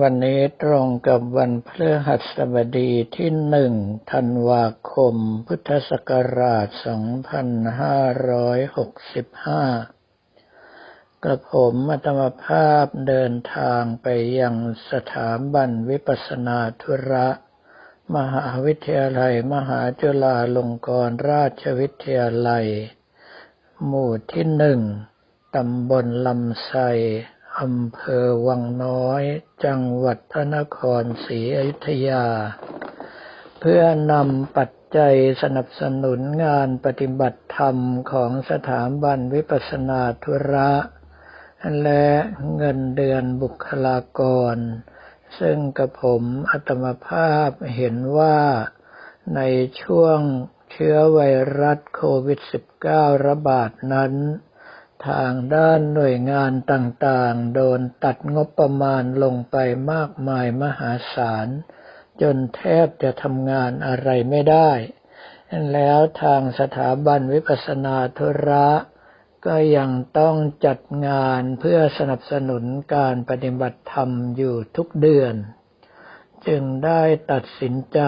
วันนี้ตรงกับวันพฤหัสบดีที่หนึ่งธันวาคม พุทธศักราช 2565 กระผมอัตมภาพเดินทางไปยังสถาบันวิปัสนาธุระ มหาวิทยาลัยมหาจุฬาลงกรณราชวิทยาลัย หมู่ที่หนึ่งตำบลลำไทร อำเภอวังน้อย จังหวัดพระนครศรีอยุธยา เพื่อนำปัจจัยสนับสนุนงานปฏิบัติธรรมของสถาบันวิปัสนาธุระ และเงินเดือนบุคลากร ซึ่งกระผมอัตมภาพเห็นว่าในช่วงเชื้อไวรัสโควิด -19 ระบาดนั้น ทางด้านหน่วยงานต่างๆ โดนตัดงบประมาณลงไปมากมายมหาศาล จนแทบจะทำงานอะไรไม่ได้ แล้วทางสถาบันวิปัสนาธุระ ก็ยังต้องจัดงานเพื่อสนับสนุนการปฏิบัติธรรมอยู่ทุกเดือน จึงได้ตัดสินใจ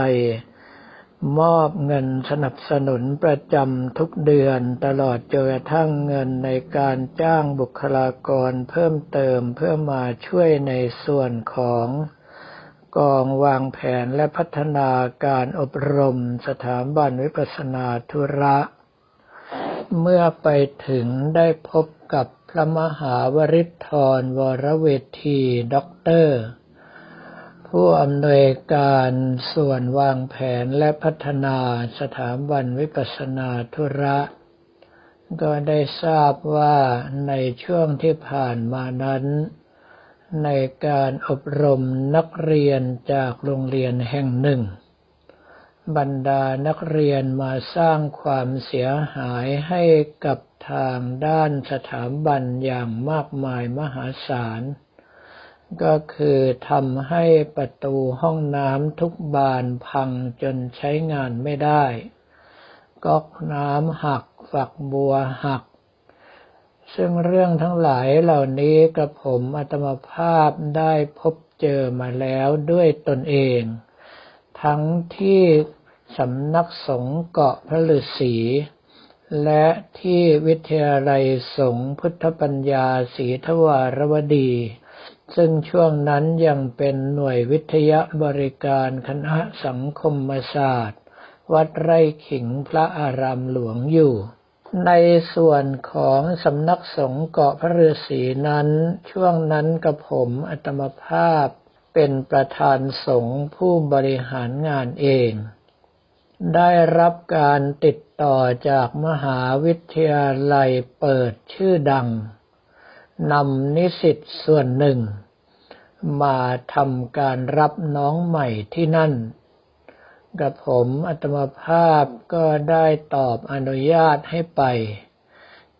มอบเงินสนับสนุนประจำทุกเดือนตลอดจนกระทั่งเงินในการจ้างบุคลากรเพิ่มเติมเพื่อมาช่วยในส่วนของกองวางแผนและพัฒนาการอบรมสถาบันวิปัสนาธุระ เมื่อไปถึงได้พบกับพระมหาวริทธรวรเวทีด็อกเตอร์ ผู้อำนวยการส่วนวางแผนและพัฒนาสถาบันวิปัสนาธุระ ก็ได้ทราบว่าในช่วงที่ผ่านมานั้น ในการอบรมนักเรียนจากโรงเรียนแห่งหนึ่ง บรรดานักเรียนมาสร้างความเสียหายให้กับทางด้านสถาบันอย่างมากมายมหาศาล ก็คือทำให้ประตูห้องน้ำทุกบานพังจนใช้งานไม่ได้ ก๊อกน้ำหักฝักบัวหัก ซึ่งเรื่องทั้งหลายเหล่านี้กระผมอัตมภาพได้พบเจอมาแล้วด้วยตนเอง ทั้งที่สำนักสงฆ์เกาะพระฤาษีและที่วิทยาลัยสงฆ์พุทธปัญญาศรีทวารวดี ซึ่งช่วงนั้นยังเป็นหน่วยวิทยาบริการคณะสังคมศาสตร์ วัดไร่ขิงพระอารามหลวงอยู่ ในส่วนของสำนักสงฆ์เกาะพระฤาษีนั้น ช่วงนั้นกับผมอัตมภาพเป็นประธานสงฆ์ผู้บริหารงานเอง ได้รับการติดต่อจากมหาวิทยาลัยเปิดชื่อดัง นำนิสิตส่วนหนึ่ง มาทำการรับน้องใหม่ที่นั่น กับผมอัตมภาพก็ได้ตอบอนุญาตให้ไป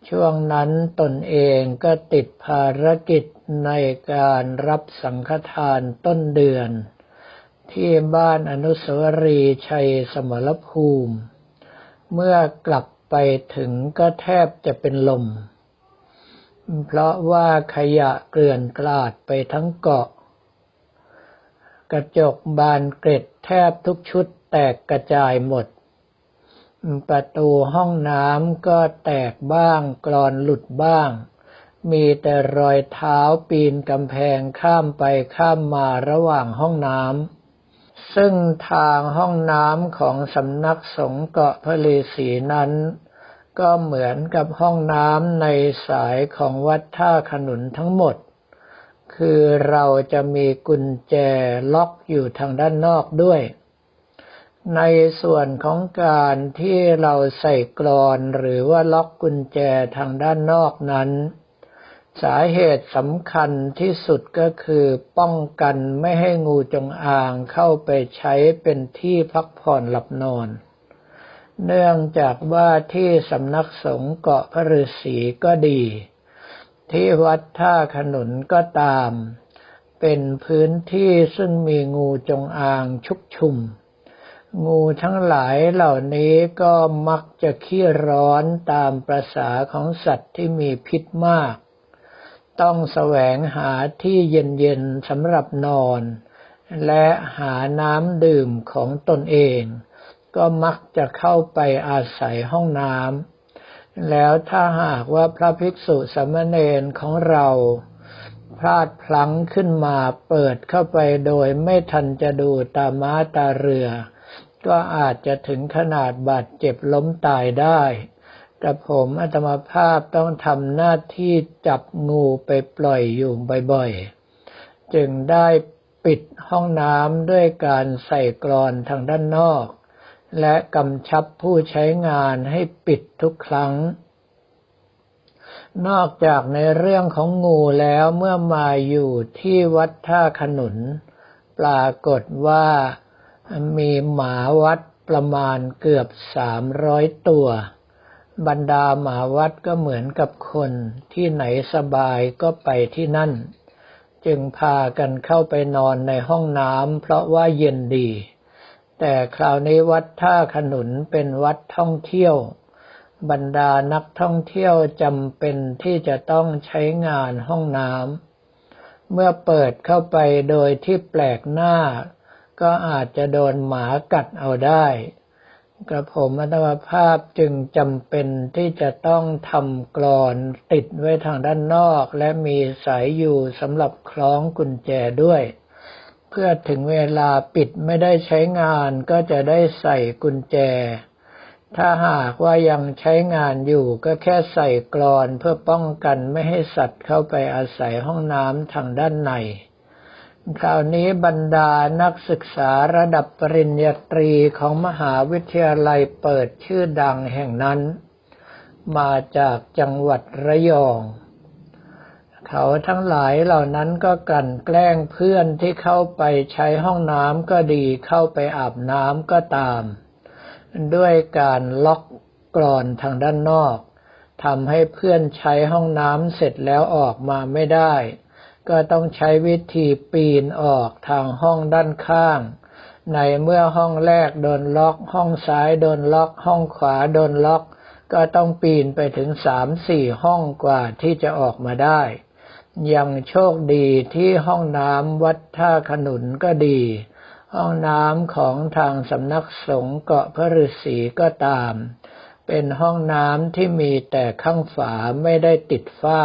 ช่วงนั้นตนเองก็ติดภารกิจในการรับสังฆทานต้นเดือน ที่บ้านอนุสาวรีย์ชัยสมรภูมิ เมื่อกลับไปถึงก็แทบจะเป็นลม เพราะว่าขยะเกลื่อนกลาดไปทั้งเกาะ กระจกบานเกร็ดแทบทุกชุดแตกกระจายหมด ประตูห้องน้ำก็แตกบ้างกรอนหลุดบ้าง มีแต่รอยเท้าปีนกำแพงข้ามไปข้ามมาระหว่างห้องน้ำซึ่งทางห้องน้ำของสำนักสงฆ์เกาะพระฤาษีนั้น ก็เหมือนกับห้องน้ำในสายของวัดท่าขนุนทั้งหมด คือเราจะมีกุญแจล็อกอยู่ทางด้านนอกด้วย ในส่วนของการที่เราใส่กรอนหรือว่าล็อกกุญแจทางด้านนอกนั้น สาเหตุสำคัญที่สุดก็คือป้องกันไม่ให้งูจงอางเข้าไปใช้เป็นที่พักผ่อนหลับนอน เนื่องจากว่าที่สำนักสงฆ์เกาะพระฤาษีก็ดี ที่วัดท่าขนุนก็ตาม เป็นพื้นที่ซึ่งมีงูจงอางชุกชุม งูทั้งหลายเหล่านี้ก็มักจะขี้ร้อนตามประษาของสัตว์ที่มีพิษมาก ต้องแสวงหาที่เย็นๆสำหรับนอน และหาน้ำดื่มของตนเอง ก็มักจะเข้าไปอาศัยห้องน้ำแล้วถ้าหากว่าพระภิกษุสมณเณรของเราพลาดพลั้งขึ้นมาเปิดเข้าไปโดยไม่ทันจะดูตาม้าตาเรือ ก็อาจจะถึงขนาดบาดเจ็บล้มตายได้กระผมอัตมาภาพต้องทำหน้าที่จับงูไปปล่อยอยู่บ่อยๆ จึงได้ปิดห้องน้ำด้วยการใส่กรอนทางด้านนอก และกำชับผู้ใช้งานให้ปิดทุกครั้ง นอกจากในเรื่องของงูแล้วเมื่อมาอยู่ที่วัดท่าขนุน ปรากฏว่ามีหมาวัดประมาณเกือบสามร้อยตัว บรรดาหมาวัดก็เหมือนกับคนที่ไหนสบายก็ไปที่นั่น จึงพากันเข้าไปนอนในห้องน้ำเพราะว่าเย็นดี แต่คราวนี้วัดท่าขนุนเป็นวัดท่องเที่ยว บรรดานักท่องเที่ยวจำเป็นที่จะต้องใช้งานห้องน้ำเมื่อเปิดเข้าไปโดยที่แปลกหน้า ก็อาจจะโดนหมากัดเอาได้ กระผมอัตมภาพจึงจำเป็นที่จะต้องทำกรอนติดไว้ทางด้านนอก และมีสายอยู่สำหรับคล้องกุญแจด้วย พื่อถึงเวลาปิดไม่ได้ใช้งานก็จะได้ใส่กุญแจ ถ้าหากว่ายังใช้งานอยู่ก็แค่ใส่กรอนเพื่อป้องกันไม่ให้สัตว์เข้าไปอาศัยห้องน้ำทางด้านใน คราวนี้บรรดานักศึกษาระดับปริญญาตรีของมหาวิทยาลัยเปิดชื่อดังแห่งนั้น มาจากจังหวัดระยอง เขาทั้งหลายเหล่านั้นก็กันแกล้งเพื่อนที่เข้าไปใช้ห้องน้ำก็ดีเข้าไปอาบน้ำก็ตาม ด้วยการล็อกกรอนทางด้านนอกทำให้เพื่อนใช้ห้องน้ำเสร็จแล้วออกมาไม่ได้ ก็ต้องใช้วิธีปีนออกทางห้องด้านข้าง ในเมื่อห้องแรกโดนล็อก ห้องซ้ายโดนล็อก ห้องขวาโดนล็อก ก็ต้องปีนไปถึงสามสี่ห้องกว่าที่จะออกมาได้ ยังโชคดีที่ห้องน้ำวัดท่าขนุนก็ดี ห้องน้ำของทางสำนักสงฆ์เกาะพระฤาษีก็ตาม เป็นห้องน้ำที่มีแต่ข้างฝาไม่ได้ติดฝ้า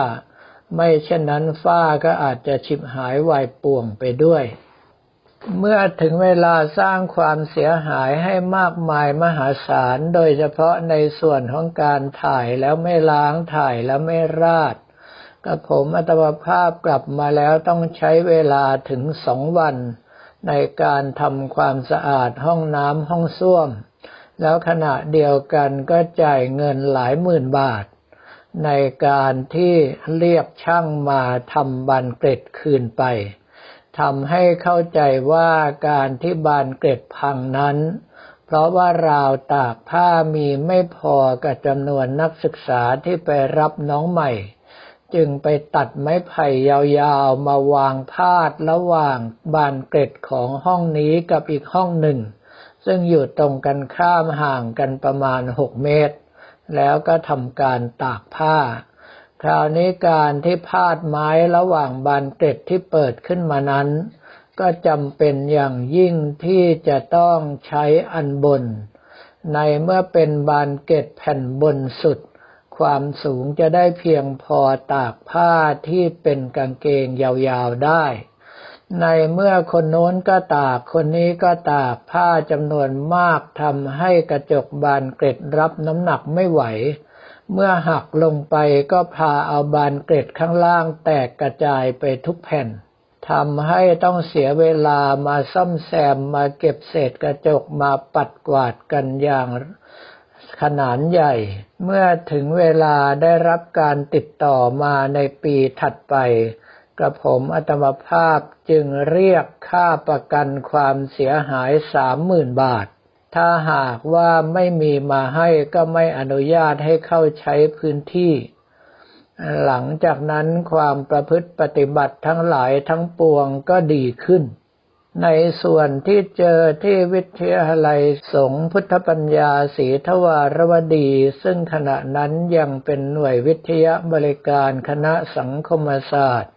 ไม่เช่นนั้นฝ้าก็อาจจะฉิบหายวายป่วงไปด้วย เมื่อถึงเวลาสร้างความเสียหายให้มากมายมหาศาล โดยเฉพาะในส่วนของการถ่ายแล้วไม่ล้างถ่ายแล้วไม่ราด กับผมอัตวภาพกลับมาแล้วต้องใช้เวลาถึงสองวัน ในการทำความสะอาดห้องน้ำห้องส้วม แล้วขณะเดียวกันก็จ่ายเงินหลายหมื่นบาท ในการที่เรียกช่างมาทำบานเกร็ดคืนไปทำให้เข้าใจว่าการที่บานเกร็ดพังนั้น เพราะว่าราวตากผ้ามีไม่พอกับจำนวนนักศึกษาที่ไปรับน้องใหม่ จึงไปตัดไม้ไผ่ยาวๆ มาวางพาดระหว่างบานเกร็ดของห้องนี้กับอีกห้องหนึ่ง ซึ่งอยู่ตรงกันข้ามห่างกันประมาณหกเมตร แล้วก็ทำการตากผ้า คราวนี้การที่พาดไม้ระหว่างบานเกล็ดที่เปิดขึ้นมานั้น ก็จำเป็นอย่างยิ่งที่จะต้องใช้อันบน ในเมื่อเป็นบานเกล็ดแผ่นบนสุด ความสูงจะได้เพียงพอตากผ้าที่เป็นกางเกงยาวๆได้ ในเมื่อคนโน้นก็ตากคนนี้ก็ตากผ้าจำนวนมากทำให้กระจกบานเกล็ดรับน้ำหนักไม่ไหว เมื่อหักลงไปก็พาเอาบานเกล็ดข้างล่างแตกกระจายไปทุกแผ่นทำให้ต้องเสียเวลามาซ่อมแซมมาเก็บเศษกระจกมาปัดกวาดกันอย่าง ขนาดใหญ่ เมื่อถึงเวลาได้รับการติดต่อมาในปีถัดไป กระผมอัตมภาพจึงเรียกค่าประกันความเสียหายสามหมื่นบาท ถ้าหากว่าไม่มีมาให้ก็ไม่อนุญาตให้เข้าใช้พื้นที่ หลังจากนั้นความประพฤติปฏิบัติทั้งหลายทั้งปวงก็ดีขึ้น ในส่วนที่เจอที่วิทยาลัยสงฆ์พุทธปัญญาศรีทวารวดี ซึ่งขณะนั้นยังเป็นหน่วยวิทยาบริการคณะสังคมศาสตร์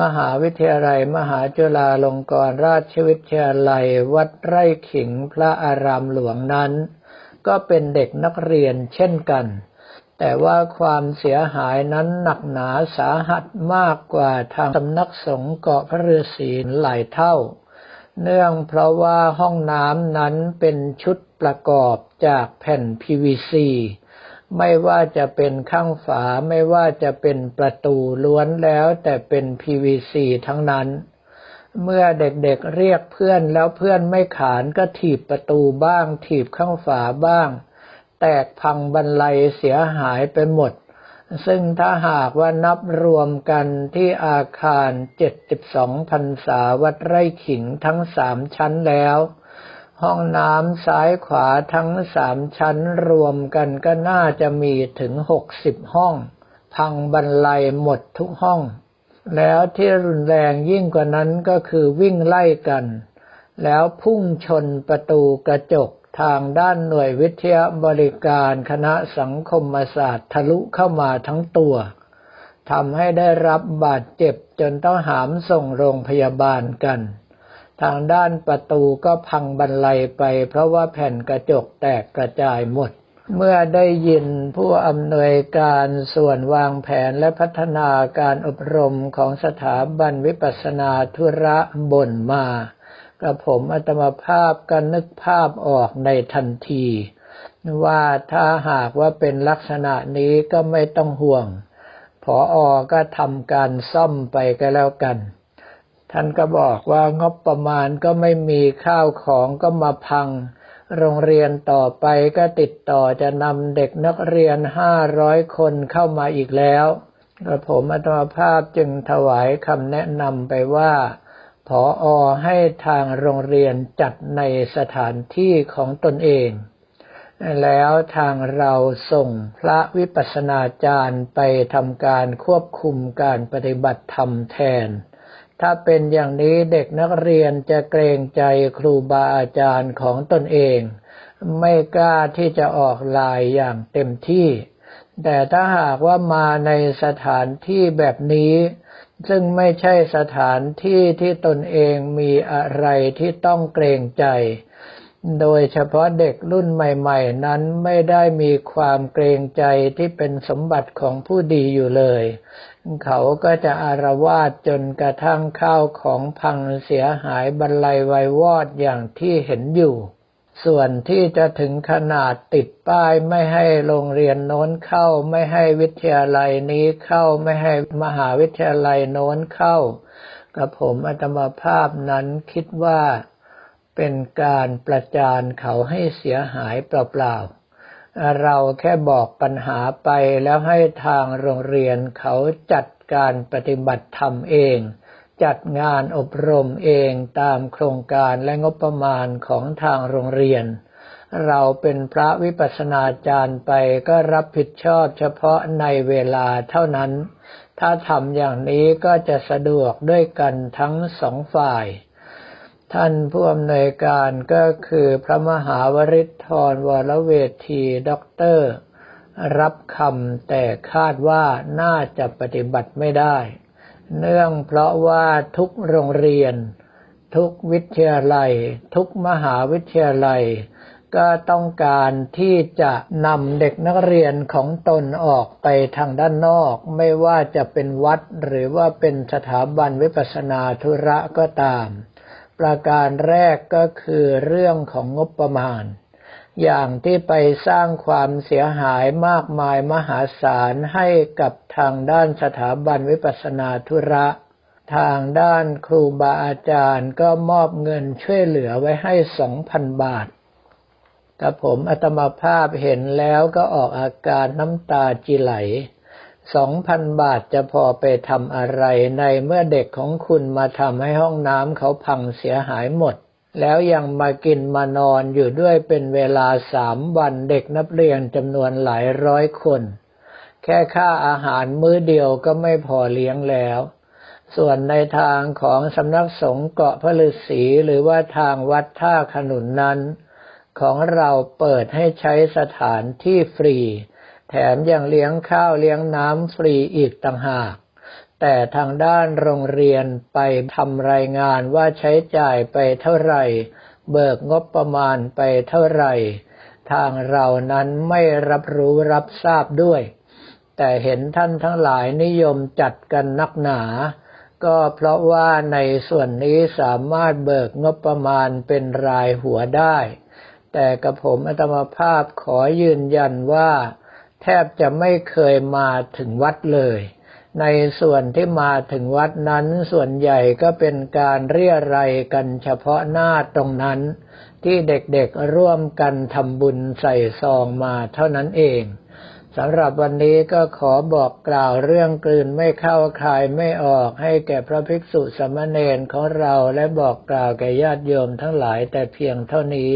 มหาวิทยาลัย มหาจุฬาลงกรณราชวิทยาลัย วัดไร่ขิงพระอารามหลวงนั้น ก็เป็นเด็กนักเรียนเช่นกัน แต่ว่าความเสียหายนั้นหนักหนาสาหัสมากกว่าทางสำนักสงฆ์เกาะพระฤาษีหลายเท่า เนื่องเพราะว่าห้องน้ำนั้นเป็นชุดประกอบจากแผ่น PVC ไม่ว่าจะเป็นข้างฝาไม่ว่าจะเป็นประตูล้วนแล้วแต่เป็น PVC ทั้งนั้น เมื่อเด็กๆเรียกเพื่อนแล้วเพื่อนไม่ขานก็ถีบประตูบ้าง ถีบข้างฝาบ้าง แตกพังบรรลัยเสียหายไปหมด ซึ่งถ้าหากว่านับรวมกันที่อาคาร 72พรรษาวัดไร่ขิงทั้งสามชั้นแล้ว ห้องน้ำซ้ายขวาทั้งสามชั้นรวมกันก็น่าจะมีถึง 60 ห้อง พังบรรลัยหมดทุกห้อง แล้วที่รุนแรงยิ่งกว่านั้นก็คือวิ่งไล่กัน แล้วพุ่งชนประตูกระจก ทางด้านหน่วยวิทยาบริการคณะสังคมศาสตร์ทะลุเข้ามาทั้งตัวทำให้ได้รับบาดเจ็บจนต้องหามส่งโรงพยาบาลกัน ทางด้านประตูก็พังบรรลัยไปเพราะว่าแผ่นกระจกแตกกระจายหมด เมื่อได้ยินผู้อำนวยการส่วนวางแผนและพัฒนาการอบรมของสถาบันวิปัสนาธุระบ่นมา กระผมอัตมภาพก็นึกภาพออกในทันที ว่าถ้าหากว่าเป็นลักษณะนี้ก็ไม่ต้องห่วงพออก็ทำการซ่อมไปก็แล้วกัน ท่านก็บอกว่างบประมาณก็ไม่มีข้าวของก็มาพัง โรงเรียนต่อไปก็ติดต่อจะนำเด็กนักเรียนห้าร้อยคนเข้ามาอีกแล้วกระผมอัตมภาพจึงถวายคำแนะนำไปว่า ผออให้ทางโรงเรียนจัดในสถานที่ของตนเอง แล้วทางเราส่งพระวิปัสสนาจารย์ไปทำการควบคุมการปฏิบัติธรรมแทน ถ้าเป็นอย่างนี้เด็กนักเรียนจะเกรงใจครูบาอาจารย์ของตนเอง ไม่กล้าที่จะออกลายอย่างเต็มที่ แต่ถ้าหากว่ามาในสถานที่แบบนี้ ซึ่งไม่ใช่สถานที่ที่ตนเองมีอะไรที่ต้องเกรงใจ โดยเฉพาะเด็กรุ่นใหม่ๆ นั้นไม่ได้มีความเกรงใจที่เป็นสมบัติของผู้ดีอยู่เลย เขาก็จะอารวาสจนกระทั่งข้าวของพังเสียหายบรรลัยไววอดอย่างที่เห็นอยู่ ส่วนที่จะถึงขนาดติดป้ายไม่ให้โรงเรียนโน้นเข้า ไม่ให้วิทยาลัยนี้เข้าไม่ให้มหาวิทยาลัยโน้นเข้า กับผมอัตมาภาพนั้นคิดว่าเป็นการประจานเขาให้เสียหายเปล่าๆ เราแค่บอกปัญหาไปแล้วให้ทางโรงเรียนเขาจัดการปฏิบัติธรรมเอง จัดงานอบรมเองตามโครงการและงบประมาณของทางโรงเรียน เราเป็นพระวิปัสสนาจารย์ไปก็รับผิดชอบเฉพาะในเวลาเท่านั้น ถ้าทำอย่างนี้ก็จะสะดวกด้วยกันทั้งสองฝ่าย ท่านผู้อำนวยการก็คือพระมหาวริศรวรเวทีด็อกเตอร์ รับคำแต่คาดว่าน่าจะปฏิบัติไม่ได้ เนื่องเพราะว่าทุกโรงเรียน ทุกวิทยาลัย ทุกมหาวิทยาลัย ก็ต้องการที่จะนำเด็กนักเรียนของตนออกไปทางด้านนอก ไม่ว่าจะเป็นวัดหรือว่าเป็นสถาบันวิปัสนาธุระก็ตาม ประการแรกก็คือเรื่องของงบประมาณ อย่างที่ไปสร้างความเสียหายมากมายมหาศาลให้กับทางด้านสถาบันวิปัสนาธุระ ทางด้านครูบาอาจารย์ก็มอบเงินช่วยเหลือไว้ให้สองพันบาทแต่ผมอัตมาภาพเห็นแล้วก็ออกอาการน้ำตาจีไหลสองพันบาทจะพอไปทำอะไรในเมื่อเด็กของคุณมาทำให้ห้องน้ำเขาพังเสียหายหมด แล้วยังมากินมานอนอยู่ด้วยเป็นเวลาสามวันเด็กนักเรียนจำนวนหลายร้อยคน แค่ค่าอาหารมื้อเดียวก็ไม่พอเลี้ยงแล้ว ส่วนในทางของสำนักสงฆ์เกาะพระฤาษีหรือว่าทางวัดท่าขนุนนั้น ของเราเปิดให้ใช้สถานที่ฟรี แถมยังเลี้ยงข้าวเลี้ยงน้ำฟรีอีกต่างหาก แต่ทางด้านโรงเรียนไปทำรายงานว่าใช้จ่ายไปเท่าไหร่ เบิกงบประมาณไปเท่าไหร่ ทางเรานั้นไม่รับรู้รับทราบด้วย แต่เห็นท่านทั้งหลายนิยมจัดกันนักหนา ก็เพราะว่าในส่วนนี้สามารถเบิกงบประมาณเป็นรายหัวได้ แต่กระผมอัตมภาพขอยืนยันว่า แทบจะไม่เคยมาถึงวัดเลย ในส่วนที่มาถึงวัดนั้นส่วนใหญ่ก็เป็นการเรียรายกันเฉพาะหน้าตรงนั้น ที่เด็กๆร่วมกันทำบุญใส่ซองมาเท่านั้นเองสำหรับวันนี้ก็ขอบอกกล่าวเรื่องกลืนไม่เข้าคายไม่ออกให้แก่พระภิกษุสมณเณรของเราและบอกกล่าวแก่ญาติโยมทั้งหลายแต่เพียงเท่านี้